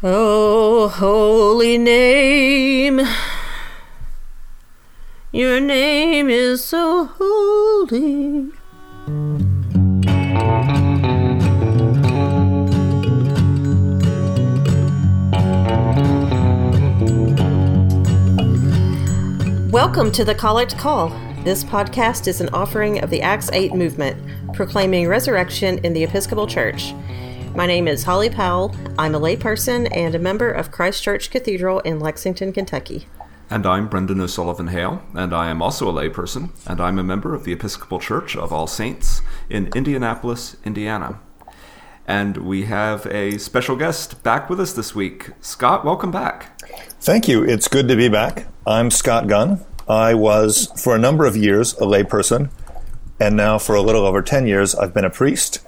Oh, holy name. Your name is so holy. Welcome to the Collect Call. This podcast is an offering of the Acts 8 movement, proclaiming resurrection in the Episcopal Church. My name is Holly Powell. I'm a layperson and a member of Christ Church Cathedral in Lexington, Kentucky. And I'm Brendan O'Sullivan Hale, and I am also a layperson, and I'm a member of the Episcopal Church of All Saints in Indianapolis, Indiana. And we have a special guest back with us this week. Scott, welcome back. Thank you. It's good to be back. I'm Scott Gunn. I was, for a number of years, a layperson, and now for a little over 10 years, I've been a priest.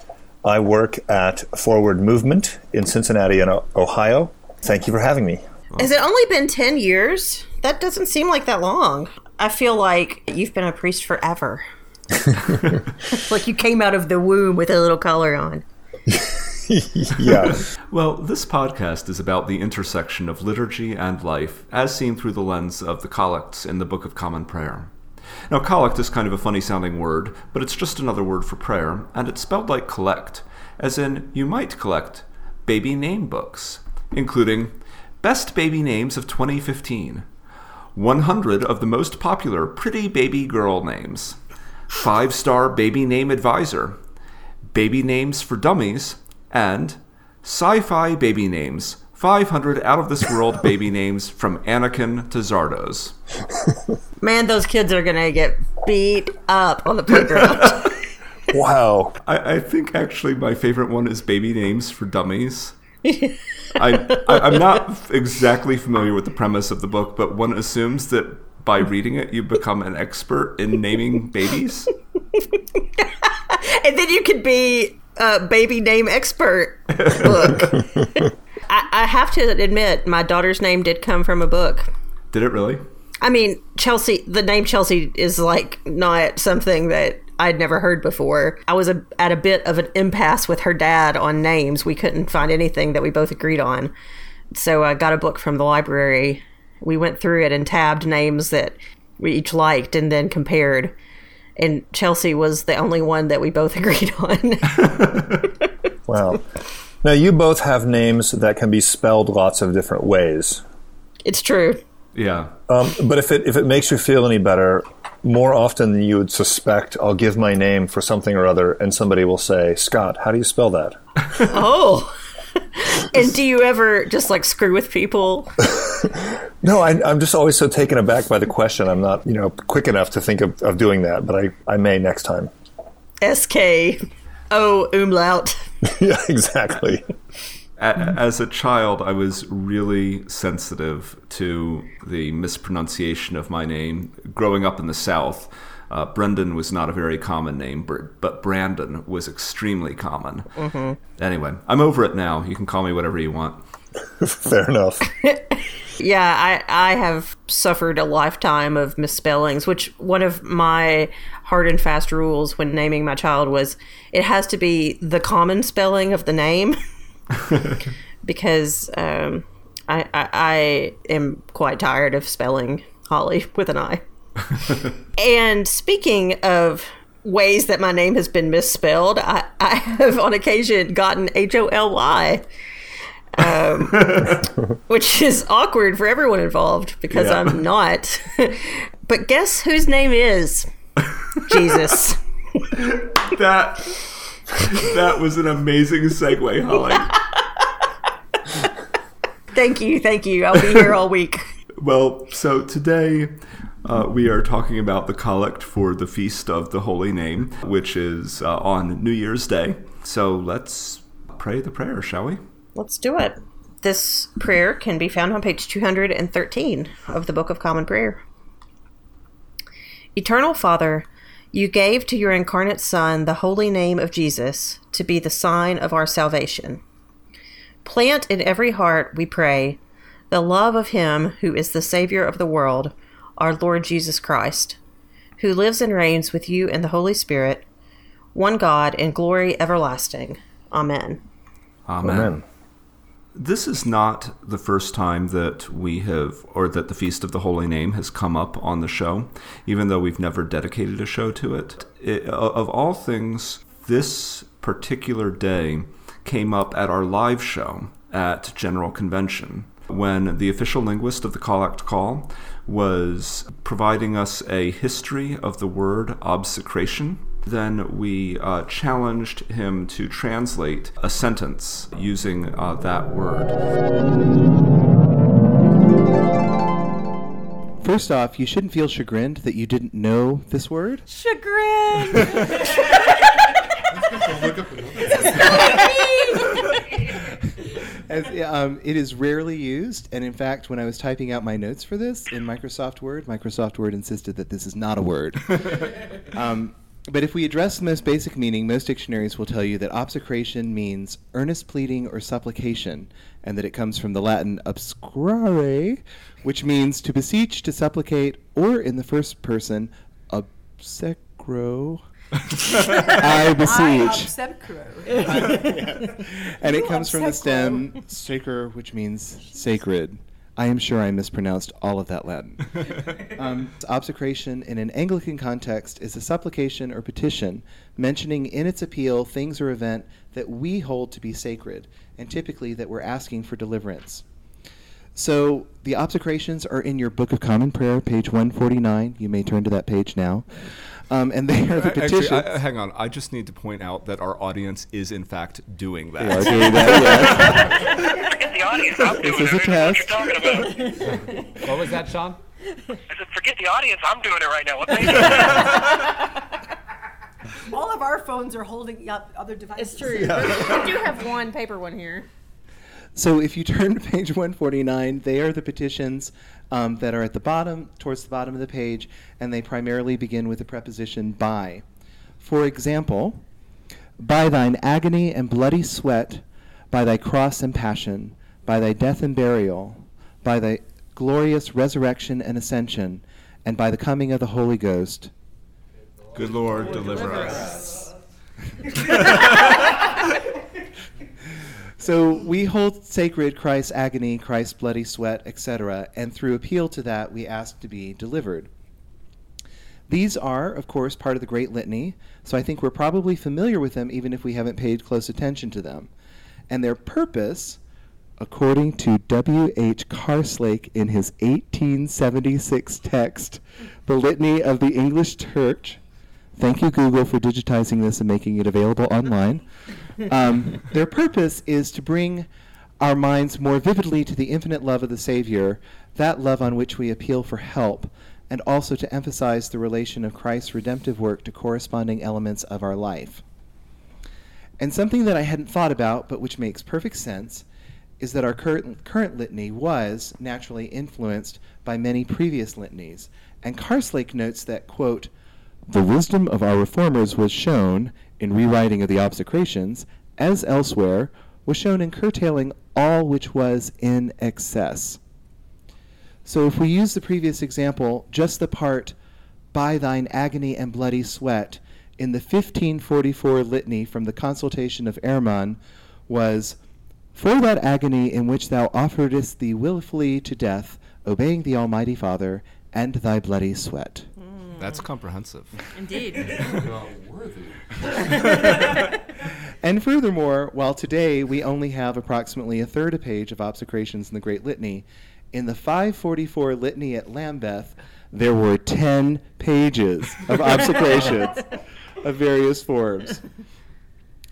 I work at Forward Movement in Cincinnati, in Ohio. Thank you for having me. Has it only been 10 years? That doesn't seem like that long. I feel like you've been a priest forever. like you came out of the womb with a little collar on. yeah. Well, this podcast is about the intersection of liturgy and life as seen through the lens of the collects in the Book of Common Prayer. Now, collect is kind of a funny sounding word, but it's just another word for prayer, and it's spelled like collect, as in you might collect baby name books, including Best Baby Names of 2015, 100 of the most popular pretty baby girl names, 5 star baby name advisor, baby names for dummies, and sci fi baby names 500 out of this world baby names from Anakin to Zardoz. Man, those kids are going to get beat up on the playground. wow. I, I, think actually my favorite one is baby names for dummies. I, I, am not exactly familiar with the premise of the book, but one assumes that by reading it, you become an expert in naming babies. and then you could be a baby name expert book. I, I have to admit, my daughter's name did come from a book. Did it really? I mean, Chelsea, the name Chelsea is like not something that I'd never heard before. I was a, at a bit of an impasse with her dad on names. We couldn't find anything that we both agreed on. So I got a book from the library. We went through it and tabbed names that we each liked and then compared. And Chelsea was the only one that we both agreed on. wow. Now, you both have names that can be spelled lots of different ways. It's true. Yeah. Um, but if it if it makes you feel any better, more often than you would suspect, I'll give my name for something or other, and somebody will say, "Scott, how do you spell that?" oh. and do you ever just like screw with people? no, I, am just always so taken aback by the question. I'm not, you know, quick enough to think of, of doing that, but I, I may next time. S K O umlaut. yeah, exactly as a child, I was really sensitive to the mispronunciation of my name. Growing up in the South, uh, Brendan was not a very common name, but Brandon was extremely common. Mm-hmm. Anyway, I'm over it now. You can call me whatever you want. Fair enough. yeah, I, I have suffered a lifetime of misspellings, which one of my hard and fast rules when naming my child was it has to be the common spelling of the name. because um, I, I, I am quite tired of spelling Holly with an I. and speaking of ways that my name has been misspelled, I, I have on occasion gotten H O L Y. Um, which is awkward for everyone involved because yeah. I'm not. but guess whose name is Jesus? that that was an amazing segue, Holly. thank you, thank you. I'll be here all week. well, so today uh, we are talking about the collect for the Feast of the Holy Name, which is uh, on New Year's Day. So let's pray the prayer, shall we? Let's do it. This prayer can be found on page 213 of the Book of Common Prayer. Eternal Father, you gave to your incarnate Son the holy name of Jesus to be the sign of our salvation. Plant in every heart, we pray, the love of Him who is the Savior of the world, our Lord Jesus Christ, who lives and reigns with you in the Holy Spirit, one God in glory everlasting. Amen. Amen. Amen. This is not the first time that we have, or that the Feast of the Holy Name has come up on the show, even though we've never dedicated a show to it. it of all things, this particular day came up at our live show at General Convention when the official linguist of the Collect Call was providing us a history of the word obsecration then we uh, challenged him to translate a sentence using uh, that word. First off, you shouldn't feel chagrined that you didn't know this word. Chagrin. As, um, it is rarely used, and in fact, when I was typing out my notes for this in Microsoft Word, Microsoft Word insisted that this is not a word. um, but if we address the most basic meaning, most dictionaries will tell you that obsecration means earnest pleading or supplication, and that it comes from the Latin obsecrare, which means to beseech, to supplicate, or in the first person, obsecro. I beseech. and it comes from the stem sacre, which means sacred. I am sure I mispronounced all of that Latin. um, obsecration in an Anglican context is a supplication or petition mentioning in its appeal things or event that we hold to be sacred, and typically that we're asking for deliverance. So the obsecrations are in your Book of Common Prayer, page 149. You may turn to that page now. Um, and they are the petitions. Actually, I, hang on. I just need to point out that our audience is, in fact, doing that. They are doing that, yes. Forget the audience. I'm doing this is it. a test. What you're talking about. what was that, Sean? I said, forget the audience. I'm doing it right now. What they All of our phones are holding up other devices. It's true. Yeah. we do have one paper one here. So if you turn to page 149, they are the petitions um, that are at the bottom, towards the bottom of the page, and they primarily begin with the preposition by. For example, by thine agony and bloody sweat, by thy cross and passion, by thy death and burial, by thy glorious resurrection and ascension, and by the coming of the Holy Ghost. Good Lord, deliver us. So we hold sacred Christ's agony, Christ's bloody sweat, etc., and through appeal to that, we ask to be delivered. These are, of course, part of the Great Litany, so I think we're probably familiar with them even if we haven't paid close attention to them. And their purpose, according to W.H. Karslake in his 1876 text, The Litany of the English Church, thank you, Google, for digitizing this and making it available online. Um, their purpose is to bring our minds more vividly to the infinite love of the Savior, that love on which we appeal for help, and also to emphasize the relation of Christ's redemptive work to corresponding elements of our life. And something that I hadn't thought about, but which makes perfect sense, is that our current, current litany was naturally influenced by many previous litanies. And Karslake notes that, quote, the wisdom of our reformers was shown in rewriting of the obsecrations, as elsewhere, was shown in curtailing all which was in excess. So if we use the previous example, just the part, by thine agony and bloody sweat, in the 1544 litany from the consultation of Hermann was, For that agony in which thou offeredst thee wilfully to death, obeying the Almighty Father, and thy bloody sweat. That's comprehensive. Indeed. and furthermore, while today we only have approximately a third a page of obsecrations in the Great Litany, in the 544 Litany at Lambeth, there were 10 pages of obsecrations of various forms.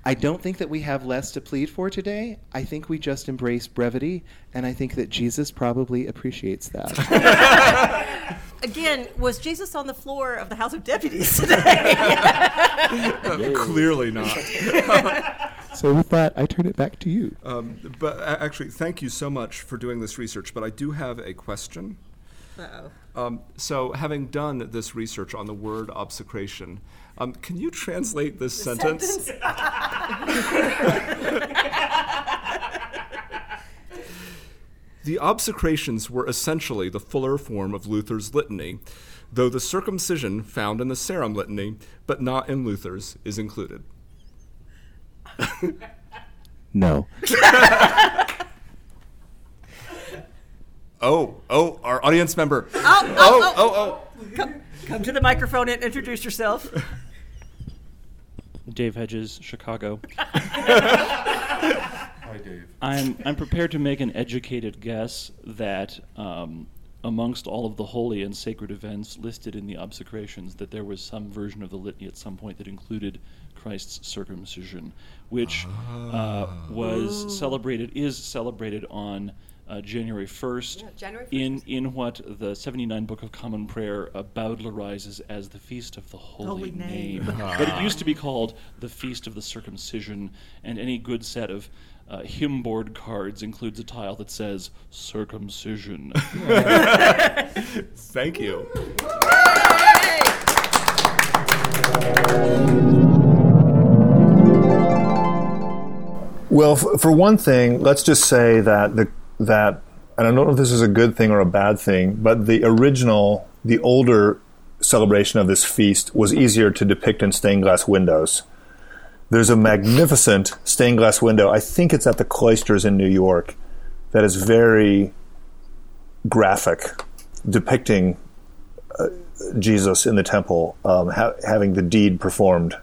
I don't think that we have less to plead for today. I think we just embrace brevity, and I think that Jesus probably appreciates that. Again, was Jesus on the floor of the House of Deputies today? uh, clearly not. so with that, I turn it back to you. Um, but actually, thank you so much for doing this research. But I do have a question. Uh-oh. Um, so, having done this research on the word obsecration, um, can you translate this the sentence? sentence? the obsecrations were essentially the fuller form of Luther's litany, though the circumcision found in the Sarum litany, but not in Luther's, is included. no. Oh, oh, our audience member. Oh, oh, oh, oh, oh. oh. Come, come to the microphone and introduce yourself. Dave Hedges, Chicago. Hi, Dave. I'm I'm prepared to make an educated guess that um, amongst all of the holy and sacred events listed in the obsecrations, that there was some version of the litany at some point that included Christ's circumcision, which uh, was celebrated is celebrated on. Uh, January 1st, January 1st. in in what the 79 Book of Common Prayer uh, bowdlerizes as the Feast of the Holy, Holy Name. Name. but it used to be called the Feast of the Circumcision, and any good set of uh, hymn board cards includes a tile that says circumcision. Thank you. Well, f- for one thing, let's just say that the that and I don't know if this is a good thing or a bad thing, but the original, the older celebration of this feast was easier to depict in stained glass windows. There's a magnificent stained glass window. I think it's at the cloisters in New York that is very graphic, depicting uh, Jesus in the temple um, ha- having the deed performed,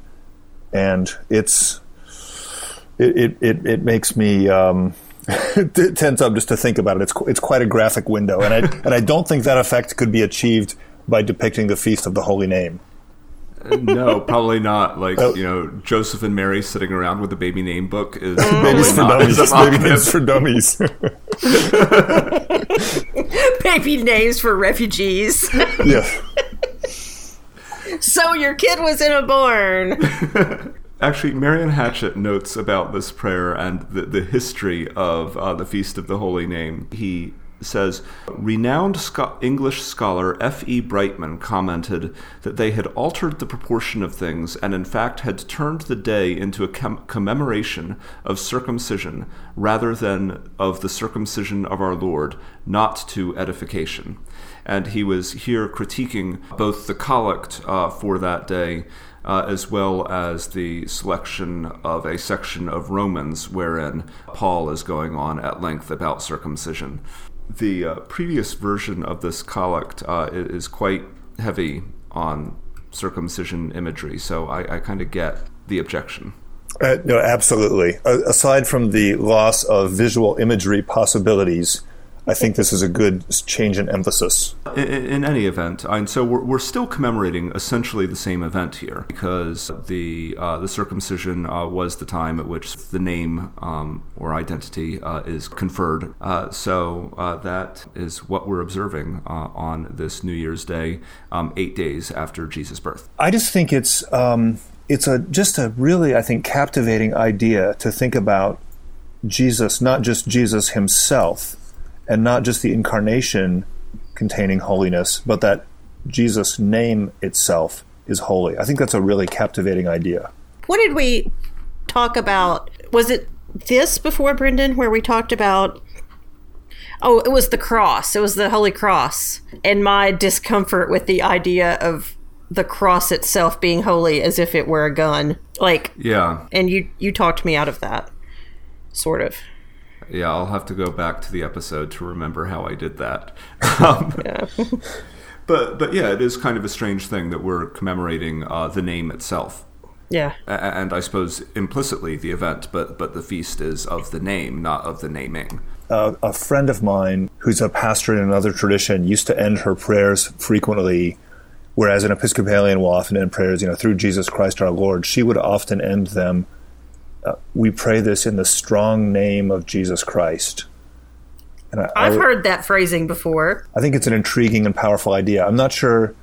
and it's it it, it, it makes me um, tense up just to think about it. It's it's quite a graphic window, and I and I don't think that effect could be achieved by depicting the feast of the Holy Name. no, probably not. Like Oh. you know, Joseph and Mary sitting around with a baby name book is Babies for dummies. Baby names for dummies. Baby names for refugees. yeah. so your kid was in a barn. Actually, Marion Hatchett notes about this prayer and the, the history of uh, the Feast of the Holy Name. He says, renowned scho- English scholar F.E. Brightman commented that they had altered the proportion of things and, in fact, had turned the day into a com- commemoration of circumcision rather than of the circumcision of our Lord, not to edification. And he was here critiquing both the collect uh, for that day uh, as well as the selection of a section of Romans wherein Paul is going on at length about circumcision. The uh, previous version of this collect uh, is quite heavy on circumcision imagery, so I, I kind of get the objection. Uh, no, absolutely. Aside from the loss of visual imagery possibilities, I think this is a good change in emphasis. In, in any event, and so we're, we're still commemorating essentially the same event here because the uh, the circumcision uh, was the time at which the name um, or identity uh, is conferred. Uh, so uh, that is what we're observing uh, on this New Year's Day, um, eight days after Jesus' birth. I just think it's um, it's a just a really I think captivating idea to think about Jesus, not just Jesus himself, and not just the incarnation containing holiness, but that Jesus' name itself is holy. I think that's a really captivating idea. What did we talk about? Was it this before, Brendan, where we talked about? Oh, it was the cross. It was the Holy Cross, and my discomfort with the idea of the cross itself being holy as if it were a gun. Like, Yeah, and you you talked me out of that, sort of. Yeah. I'll have to go back to the episode to remember how I did that. Um, Yeah. But but yeah, it is kind of a strange thing that we're commemorating uh, the name itself. yeah. A- and I suppose implicitly the event, but but the feast is of the name, not of the naming. Uh, a friend of mine who's a pastor in another tradition used to end her prayers frequently, whereas an Episcopalian will often end prayers, you know, through Jesus Christ our Lord. She would often end them, "We pray this in the strong name of Jesus Christ." And I, I've I, heard that phrasing before. I think it's an intriguing and powerful idea. I'm not sure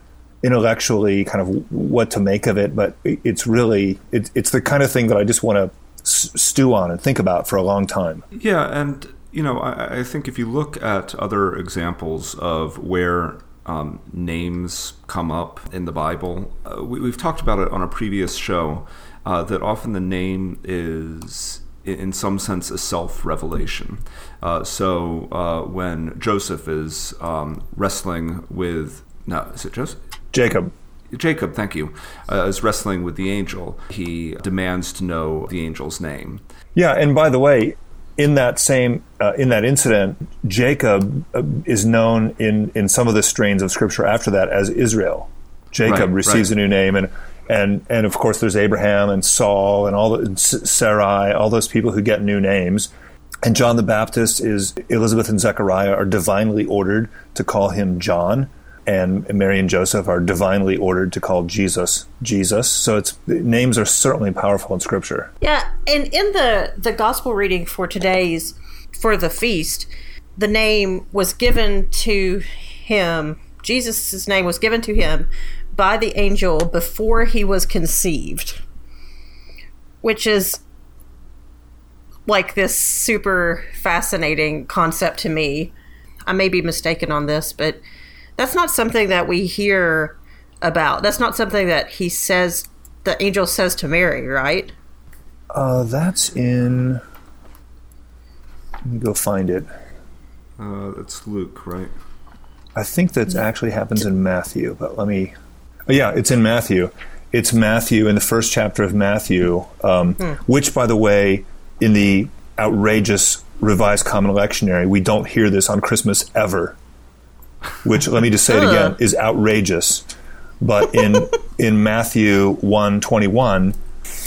intellectually kind of what to make of it, but it's really it, it's the kind of thing that I just want to s- stew on and think about for a long time. Yeah, and you know, I, I think if you look at other examples of where um, names come up in the Bible, uh, we, we've talked about it on a previous show. Uh, that often the name is, in some sense, a self-revelation. Uh, so uh, when Joseph is um, wrestling with, no, is it Joseph? Jacob, Jacob, thank you, uh, is wrestling with the angel. He demands to know the angel's name. Yeah, and by the way, in that same uh, in that incident, Jacob uh, is known in in some of the strains of scripture after that as Israel. Jacob Right, receives right. a new name, and and and of course there's Abraham and Saul and all the and Sarai, all those people who get new names. And John the Baptist is Elizabeth and Zechariah are divinely ordered to call him John, and Mary and Joseph are divinely ordered to call Jesus Jesus. So it's names are certainly powerful in Scripture. Yeah, and in the the gospel reading for today's for the feast, the name was given to him. Jesus' name was given to him by the angel before he was conceived, which is like this super fascinating concept to me. I may be mistaken on this, but that's not something that we hear about. That's not something that he says, the angel says to Mary, right? Uh, that's in. Let me go find it. Uh, it's Luke, right? I think that actually happens in Matthew, but let me. Oh, yeah, it's in Matthew. It's Matthew in the first chapter of Matthew, um, which, by the way, in the outrageous Revised Common Lectionary, we don't hear this on Christmas ever. Which, let me just say it again, is outrageous. But in in Matthew one twenty one,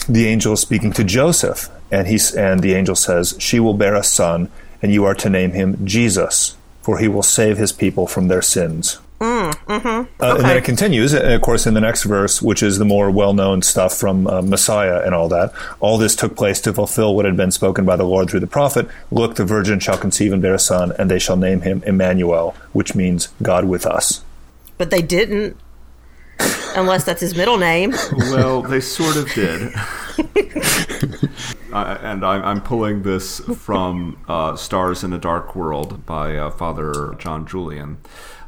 the angel is speaking to Joseph, and he's and the angel says, "She will bear a son, and you are to name him Jesus, for he will save his people from their sins." Uh, and then it continues, and of course, in the next verse, which is the more well-known stuff from uh, Messiah and all that. All this took place to fulfill what had been spoken by the Lord through the prophet. Look, the virgin shall conceive and bear a son, and they shall name him Emmanuel, which means God with us. But they didn't. Unless that's his middle name. Well, they sort of did. I and I'm, I'm pulling this from uh, Stars in a Dark World by uh, Father John Julian.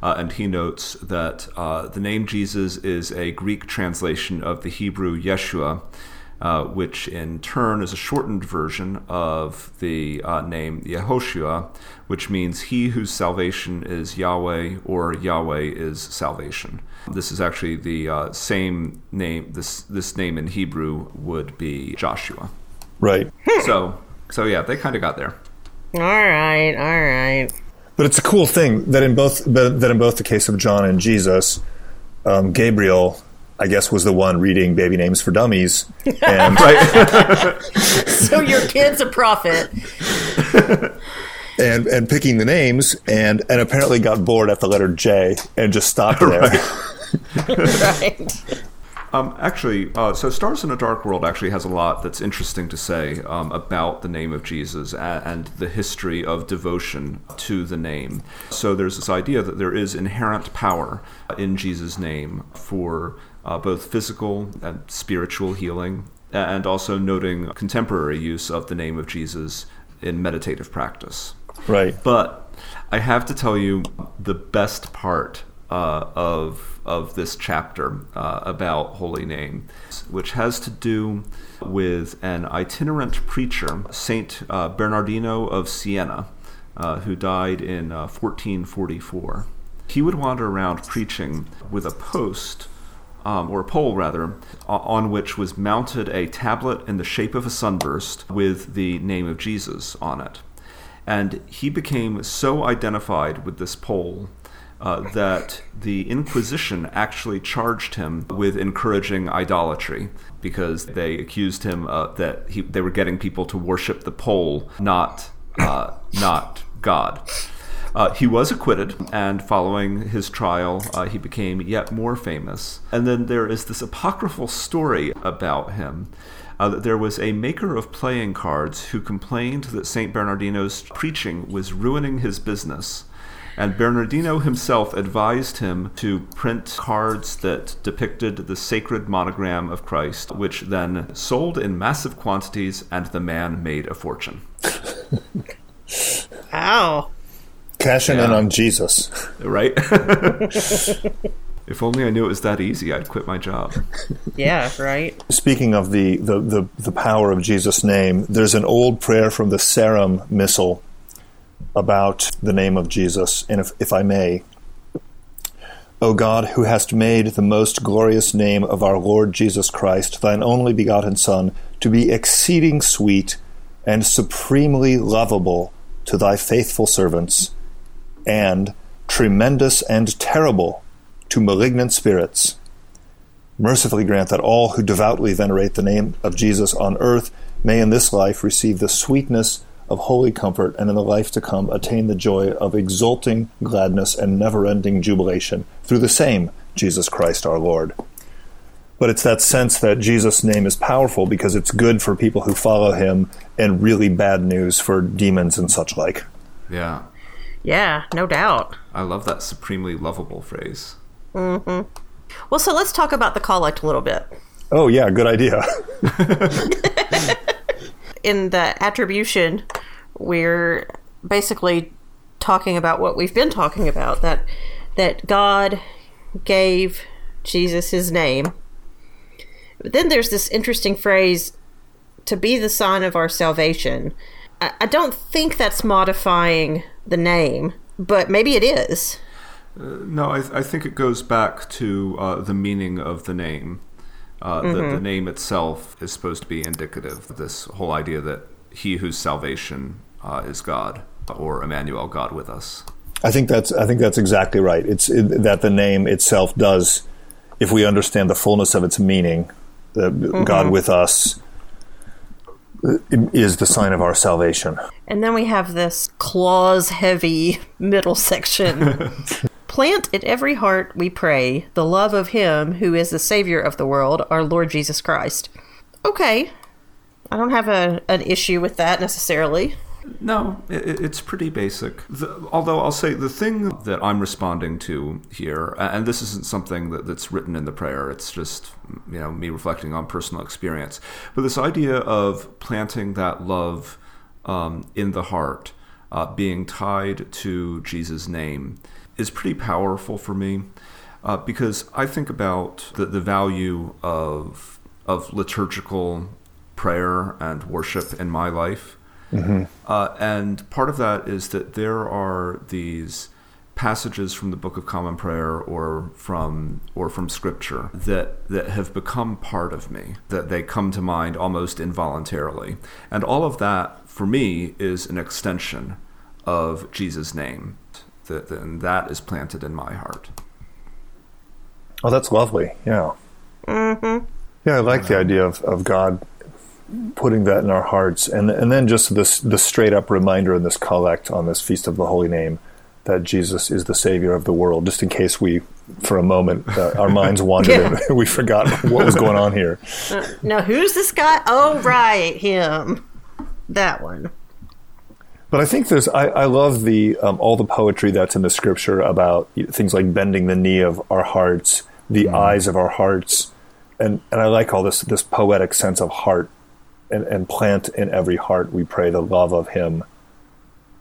Uh, and he notes that uh, the name Jesus is a Greek translation of the Hebrew Yeshua, uh, which in turn is a shortened version of the uh, name Yehoshua, which means he whose salvation is Yahweh or Yahweh is salvation. This is actually the uh, same name. This this name in Hebrew would be Joshua. Right. So so yeah, they kind of got there. All right, all right. But it's a cool thing that in both that that in both the case of John and Jesus, um, Gabriel, I guess, was the one reading baby names for dummies, and So your kid's a prophet. and and picking the names, and and apparently got bored at the letter J and just stopped there. Right. Um, actually, uh, so Stars in a Dark World actually has a lot that's interesting to say um, about the name of Jesus a- and the history of devotion to the name. So there's this idea that there is inherent power in Jesus' name for uh, both physical and spiritual healing, and also noting contemporary use of the name of Jesus in meditative practice. Right. But I have to tell you the best part uh, of of this chapter uh, about holy name, which has to do with an itinerant preacher, Saint uh, Bernardino of Siena, uh, who died in uh, 1444. He would wander around preaching with a post um, or a pole rather, on which was mounted a tablet in the shape of a sunburst with the name of Jesus on it. And he became so identified with this pole uh, that the Inquisition actually charged him with encouraging idolatry because they accused him uh, that he, they were getting people to worship the pole, not uh, not God. Uh, he was acquitted, and following his trial, uh, he became yet more famous. And then there is this apocryphal story about him. Uh, that there was a maker of playing cards who complained that St. Bernardino's preaching was ruining his business. And Bernardino himself advised him to print cards that depicted the sacred monogram of Christ, which then sold in massive quantities, and the man made a fortune. Ow. Cashing in on Jesus. Right? if only I knew it was that easy, I'd quit my job. Yeah, right. Speaking of the, the, the, the power of Jesus' name, there's an old prayer from the Sarum Missal about the name of Jesus. And if, if I may, O God, who hast made the most glorious name of our Lord Jesus Christ, thine only begotten Son, to be exceeding sweet and supremely lovable to thy faithful servants, and tremendous and terrible to malignant spirits. Mercifully grant that all who devoutly venerate the name of Jesus on earth may in this life receive the sweetness of holy comfort, and in the life to come attain the joy of exulting gladness and never ending jubilation through the same Jesus Christ our Lord. But it's that sense that Jesus' name is powerful because it's good for people who follow him and really bad news for demons and such like. Yeah. Yeah, no doubt. I love that supremely lovable phrase. Mm-hmm. Well, so let's talk about the collect a little bit. Oh, yeah, good idea. in the attribution, we're basically talking about what we've been talking about that that God gave Jesus his name. But then there's this interesting phrase to be the sign of our salvation. I, I don't think that's modifying the name, but maybe it is. No, I, I think it goes back to uh, the meaning of the name. Uh, the, the name itself is supposed to be indicative of this whole idea that he whose salvation uh, is God, or Emmanuel, God with us. I think that's I think that's exactly right. It's it, that the name itself does, if we understand the fullness of its meaning, the God with us uh, is the sign of our salvation. And then we have this clause heavy middle section. Plant in every heart, we pray, the love of Him who is the Savior of the world, our Lord Jesus Christ. Okay. I don't have a, an issue with that necessarily. No, it, it's pretty basic. The, although I'll say the thing that I'm responding to here, and this isn't something that, that's written in the prayer, it's just you know me reflecting on personal experience. But this idea of planting that love um, in the heart, uh, being tied to Jesus' name, is pretty powerful for me uh, because I think about the, the value of of liturgical prayer and worship in my life. Uh, and part of that is that there are these passages from the Book of Common Prayer or from or from Scripture that that have become part of me. That they come to mind almost involuntarily, and all of that for me is an extension of Jesus' name. That and that is planted in my heart. Oh, that's lovely. Yeah. Mm-hmm. Yeah, I like the idea of, of God putting that in our hearts, and and then just this the straight up reminder in this collect on this feast of the Holy Name that Jesus is the Savior of the world. Just in case we, for a moment, uh, our minds wandered Yeah. and we forgot what was going on here. Now, who's this guy? Oh, right, him. That one. But I think there's I, I love the um, all the poetry that's in the scripture about things like bending the knee of our hearts, the eyes of our hearts, and and I like all this this poetic sense of heart, and, and plant in every heart we pray the love of Him.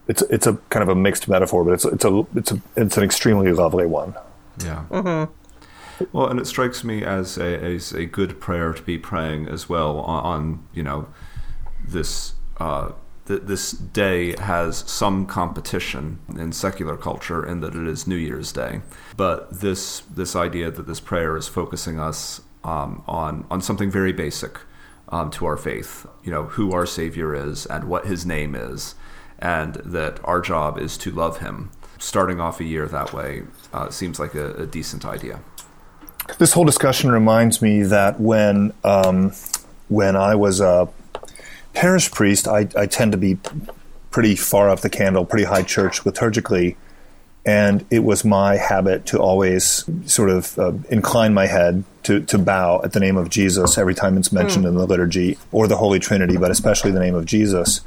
It's it's a kind of a mixed metaphor, but it's it's a it's a it's an extremely lovely one. Yeah. Well, and it strikes me as a, as a good prayer to be praying as well on, on you know, this uh, th- this day has some competition in secular culture in that it is New Year's Day, but this this idea that this prayer is focusing us um, on on something very basic um, to our faith, you know, who our Savior is and what His name is, and that our job is to love Him. Starting off a year that way uh, seems like a, a decent idea. This whole discussion reminds me that when um, when I was a parish priest, I, I tend to be pretty far up the candle, pretty high church liturgically, and it was my habit to always sort of uh, incline my head to, to bow at the name of Jesus every time it's mentioned in the liturgy or the Holy Trinity, but especially the name of Jesus.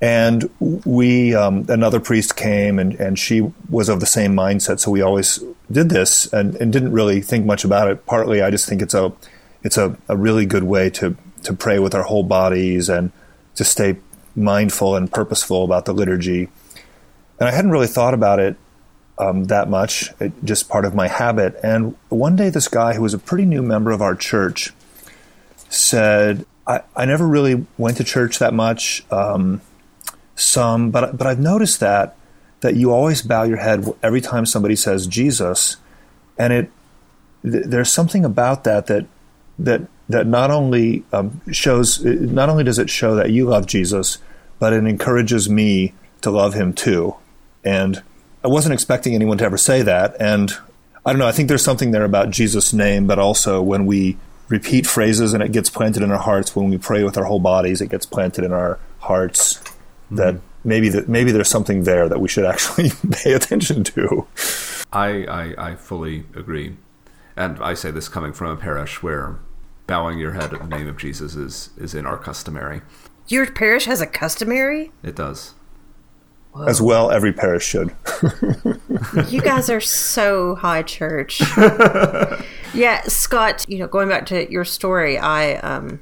And we, um, another priest came, and, and she was of the same mindset. So we always did this, and, and didn't really think much about it. Partly, I just think it's a, it's a, a really good way to to pray with our whole bodies and to stay mindful and purposeful about the liturgy. And I hadn't really thought about it um, that much, it, just part of my habit. And one day, this guy who was a pretty new member of our church said, I, I never really went to church that much. Um, some, but but I've noticed that that you always bow your head every time somebody says Jesus, and it th- there's something about that that that that not only um, shows, not only does it show that you love Jesus, but it encourages me to love him too. And I wasn't expecting anyone to ever say that. And I don't know, I think there's something there about Jesus' name, but also when we repeat phrases and it gets planted in our hearts, when we pray with our whole bodies, it gets planted in our hearts, mm-hmm. that maybe that maybe there's something there that we should actually pay attention to. I, I, I fully agree. And I say this coming from a parish where bowing your head in the name of Jesus is, is in our customary. Your parish has a customary? It does. Whoa. As well, every parish should. you guys are so high church. yeah, Scott, you know, going back to your story, I um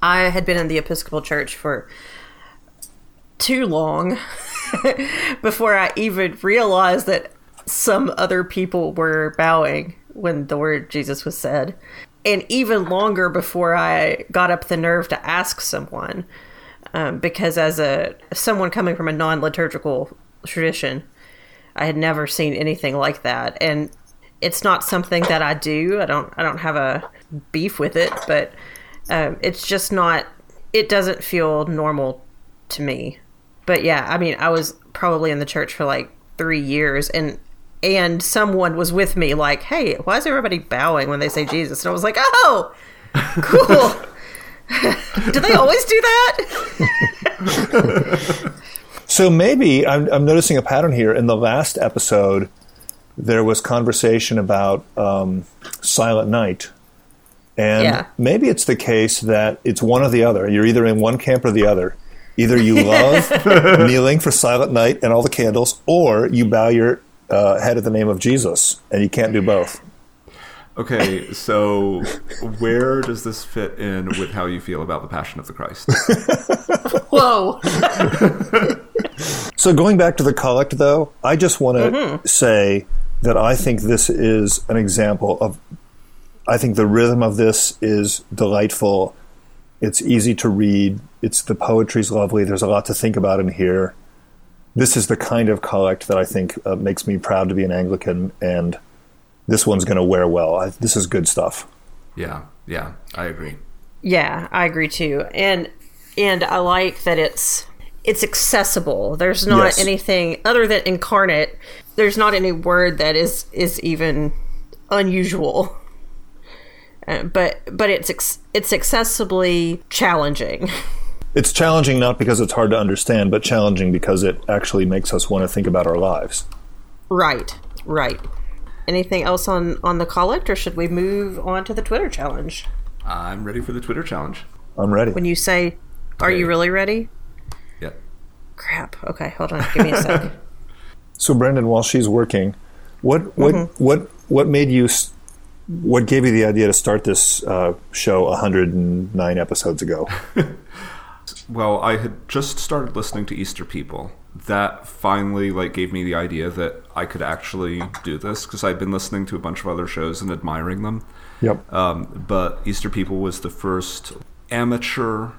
I had been in the Episcopal Church for too long before I even realized that some other people were bowing when the word Jesus was said. And even longer before I got up the nerve to ask someone. Um, because as a someone coming from a non-liturgical tradition, I had never seen anything like that. And it's not something that I do. I don't I don't have a beef with it, but um, it's just not it doesn't feel normal to me. But yeah, I mean, I was probably in the church for like 3 years and and someone was with me like, "Hey, why is everybody bowing when they say Jesus?" And I was like, "Oh, cool." do they always do that? so maybe I'm, I'm, noticing a pattern here. In the last episode, there was conversation about um, Silent Night. And yeah. maybe it's the case that it's one or the other. You're either in one camp or the other. Either you love kneeling for Silent Night and all the candles, or you bow your uh, head at the name of Jesus, and you can't do both. Okay, so where does this fit in with how you feel about the Passion of the Christ? Whoa. so going back to the collect, though, I just want to mm-hmm. say that I think this is an example of. I think the rhythm of this is delightful. It's easy to read. It's the poetry's lovely. There's a lot to think about in here this is the kind of collect that I think uh, makes me proud to be an Anglican, and this one's going to wear well. I, this is good stuff. Yeah, yeah, I agree. Yeah, I agree too, and and I like that it's it's accessible. There's not yes. anything other than incarnate. There's not any word that is is even unusual. Uh, but but it's it's accessibly challenging. It's challenging not because it's hard to understand, but challenging because it actually makes us want to think about our lives. Right, right. Anything else on on the collect, or should we move on to the Twitter challenge? I'm ready for the Twitter challenge. I'm ready. When you say, "Are okay. you really ready?" Yep. Crap. Okay, hold on. Give me a sec. so, Brendan, while she's working, what what mm-hmm. what what made you? What gave you the idea to start this uh, show 109 episodes ago? well, I had just started listening to Easter People. That finally like gave me the idea that I could actually do this because I'd been listening to a bunch of other shows and admiring them. Yep. Um, but Easter People was the first amateur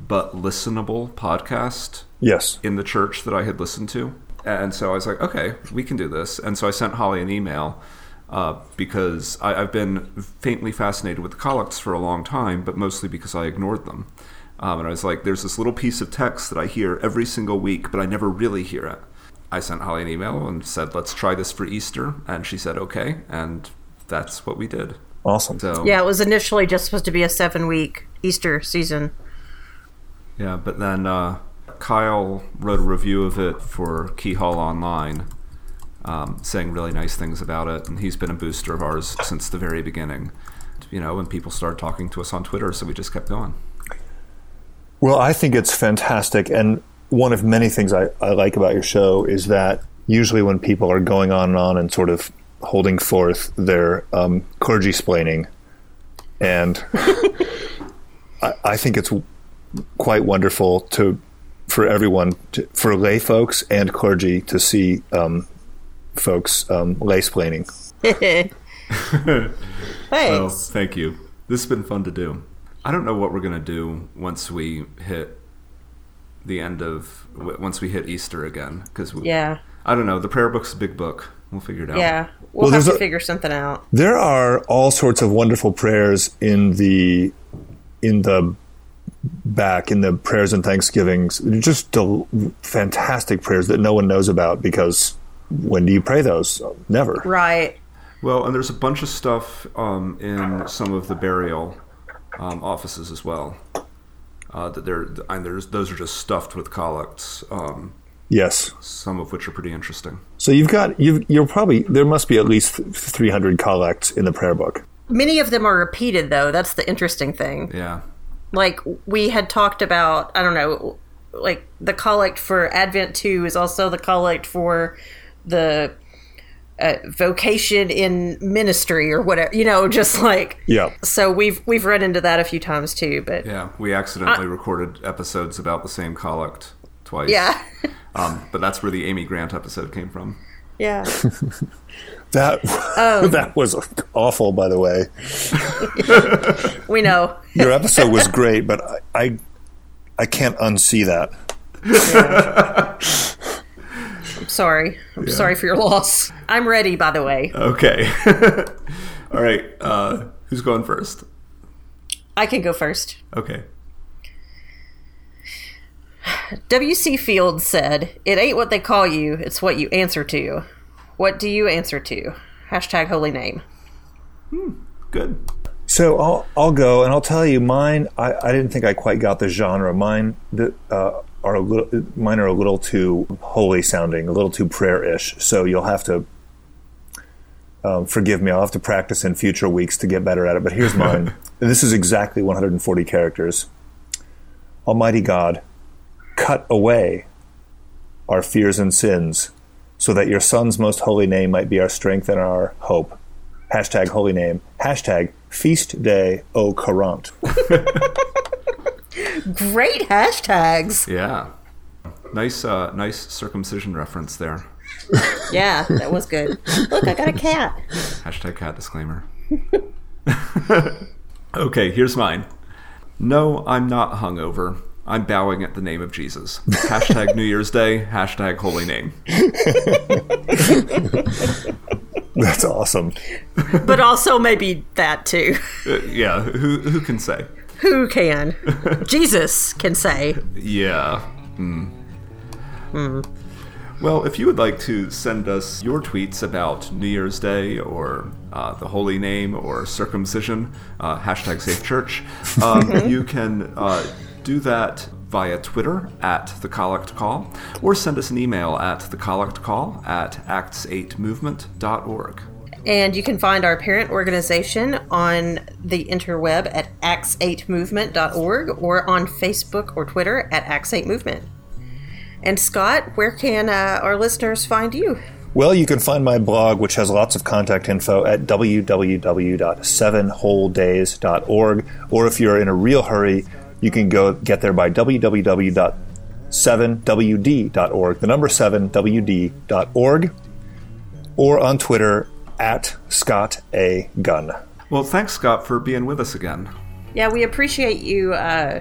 but listenable podcast. Yes. In the church that I had listened to, and so I was like, okay, we can do this. And so I sent Holly an email. Uh, because I, have been faintly fascinated with the collects for a long time, but mostly because I ignored them. Um, and I was like, there's this little piece of text that I hear every single week, but I never really hear it. I sent Holly an email and said, let's try this for Easter. And she said, okay. And that's what we did. Awesome. So, yeah, it was initially just supposed to be a seven week Easter season. Yeah, but then uh, Kyle wrote a review of it for Keyhall Online, um, saying really nice things about it. And he's been a booster of ours since the very beginning. You know, when people started talking to us on Twitter, so we just kept going. Well, I think it's fantastic. And one of many things I, I like about your show is that usually when people are going on and on and sort of holding forth their um, clergy splaining, and I, I, think it's quite wonderful to for everyone, to, for lay folks and clergy, to see um, folks um, lay splaining. Thanks. Well, thank you. This has been fun to do. I don't know what we're gonna do once we hit the end of once we hit Easter again because yeah I don't know the prayer book's a big book We'll figure it out. Yeah, we'll, Well, have to a- figure something out. There are all sorts of wonderful prayers in the in the back in the prayers and thanksgivings. Just del- fantastic prayers that no one knows about because when do you pray those? Never. Right. Well, and there's a bunch of stuff um, in some of the burial um, offices as well. Uh, that they're and there's those are just stuffed with collects. Um, Yes. some of which are pretty interesting. So you've got you've you're probably there must be at least 300 collects in the prayer book. Many of them are repeated, though. That's the interesting thing. Yeah. Like we had talked about, I don't know, like the collect for Advent Two is also the collect for the uh, vocation in ministry or whatever. You know, just like Yeah. So we've we've run into that a few times too. But yeah, Yeah. We accidentally recorded episodes about the same collect twice. yeah, Um, but that's where the Amy Grant episode came from. Yeah that that was awful by the way. we know. Your episode was great, but I I, I can't unsee that. I'm sorry. I'm sorry for your loss. I'm ready, by the way. Okay. All right. Uh, who's going first? I can go first. Okay. W.C. Fields said, It ain't what they call you, it's what you answer to. What do you answer to? Hashtag holy name. Hmm, Good. So I'll I'll go and I'll tell you mine. I, I didn't think I quite got the genre. Mine that uh, are a little mine are a little too holy sounding, a little too prayer ish. So you'll have to um, forgive me. I'll have to practice in future weeks to get better at it. But here's mine. this is exactly 140 characters. Almighty God, cut away our fears and sins, so that your Son's most holy name might be our strength and our hope. Hashtag holy name. Hashtag feast day o Courant. Great hashtags. Yeah. Nice, uh, nice circumcision reference there. Yeah, that was good. Look, I got a cat. Hashtag cat disclaimer. okay, here's mine. No, I'm not hungover. I'm bowing at the name of Jesus. Hashtag New Year's Day. Hashtag Holy Name. That's awesome. But also maybe that too. Uh, yeah, who who can say? Who can? Jesus can say. Yeah. Hmm. Well, if you would like to send us your tweets about New Year's Day or uh, the Holy Name or circumcision, uh, hashtag Safe Church, um, you can uh, do that via Twitter at The Collect Call or send us an email at thecollectcall at acts8movement.org. And you can find our parent organization on the interweb at acts8movement.org or on Facebook or Twitter at acts8movement. And Scott, where can uh, our listeners find you? Well, you can find my blog, which has lots of contact info, at www.sevenwholedays.org. Or if you're in a real hurry, you can go get there by www.7wd.org, the number 7wd.org, or on Twitter at Scott A. Gunn. Well, thanks, Scott, for being with us again. Yeah, we appreciate you uh,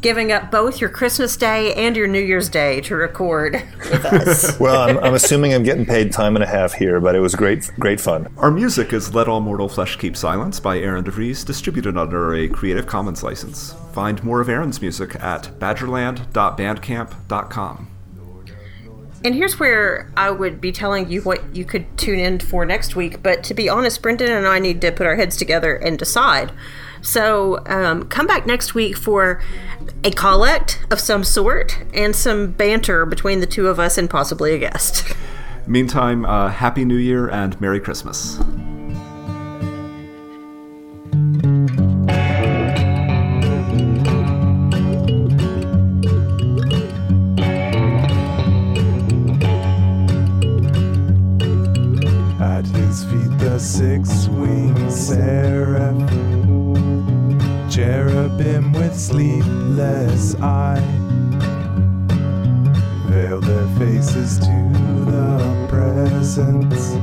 giving up both your Christmas Day and your New Year's Day to record with us. Well, I'm, I'm assuming I'm getting paid time and a half here, but it was great, great fun. Our music is Let All Mortal Flesh Keep Silence by Aaron DeVries, distributed under a Creative Commons license. Find more of Aaron's music at badgerland.bandcamp.com. And here's where I would be telling you what you could tune in for next week. But to be honest, Brendan and I need to put our heads together and decide. So um, come back next week for a collect of some sort and some banter between the two of us and possibly a guest. Meantime, uh, Happy New Year and Merry Christmas. six winged seraph, cherubim with sleepless eye, veil their faces to the presence,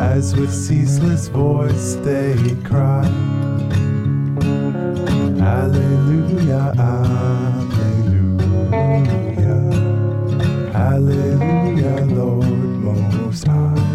as with ceaseless voice they cry. Alleluia, Alleluia, Alleluia, Lord Most High.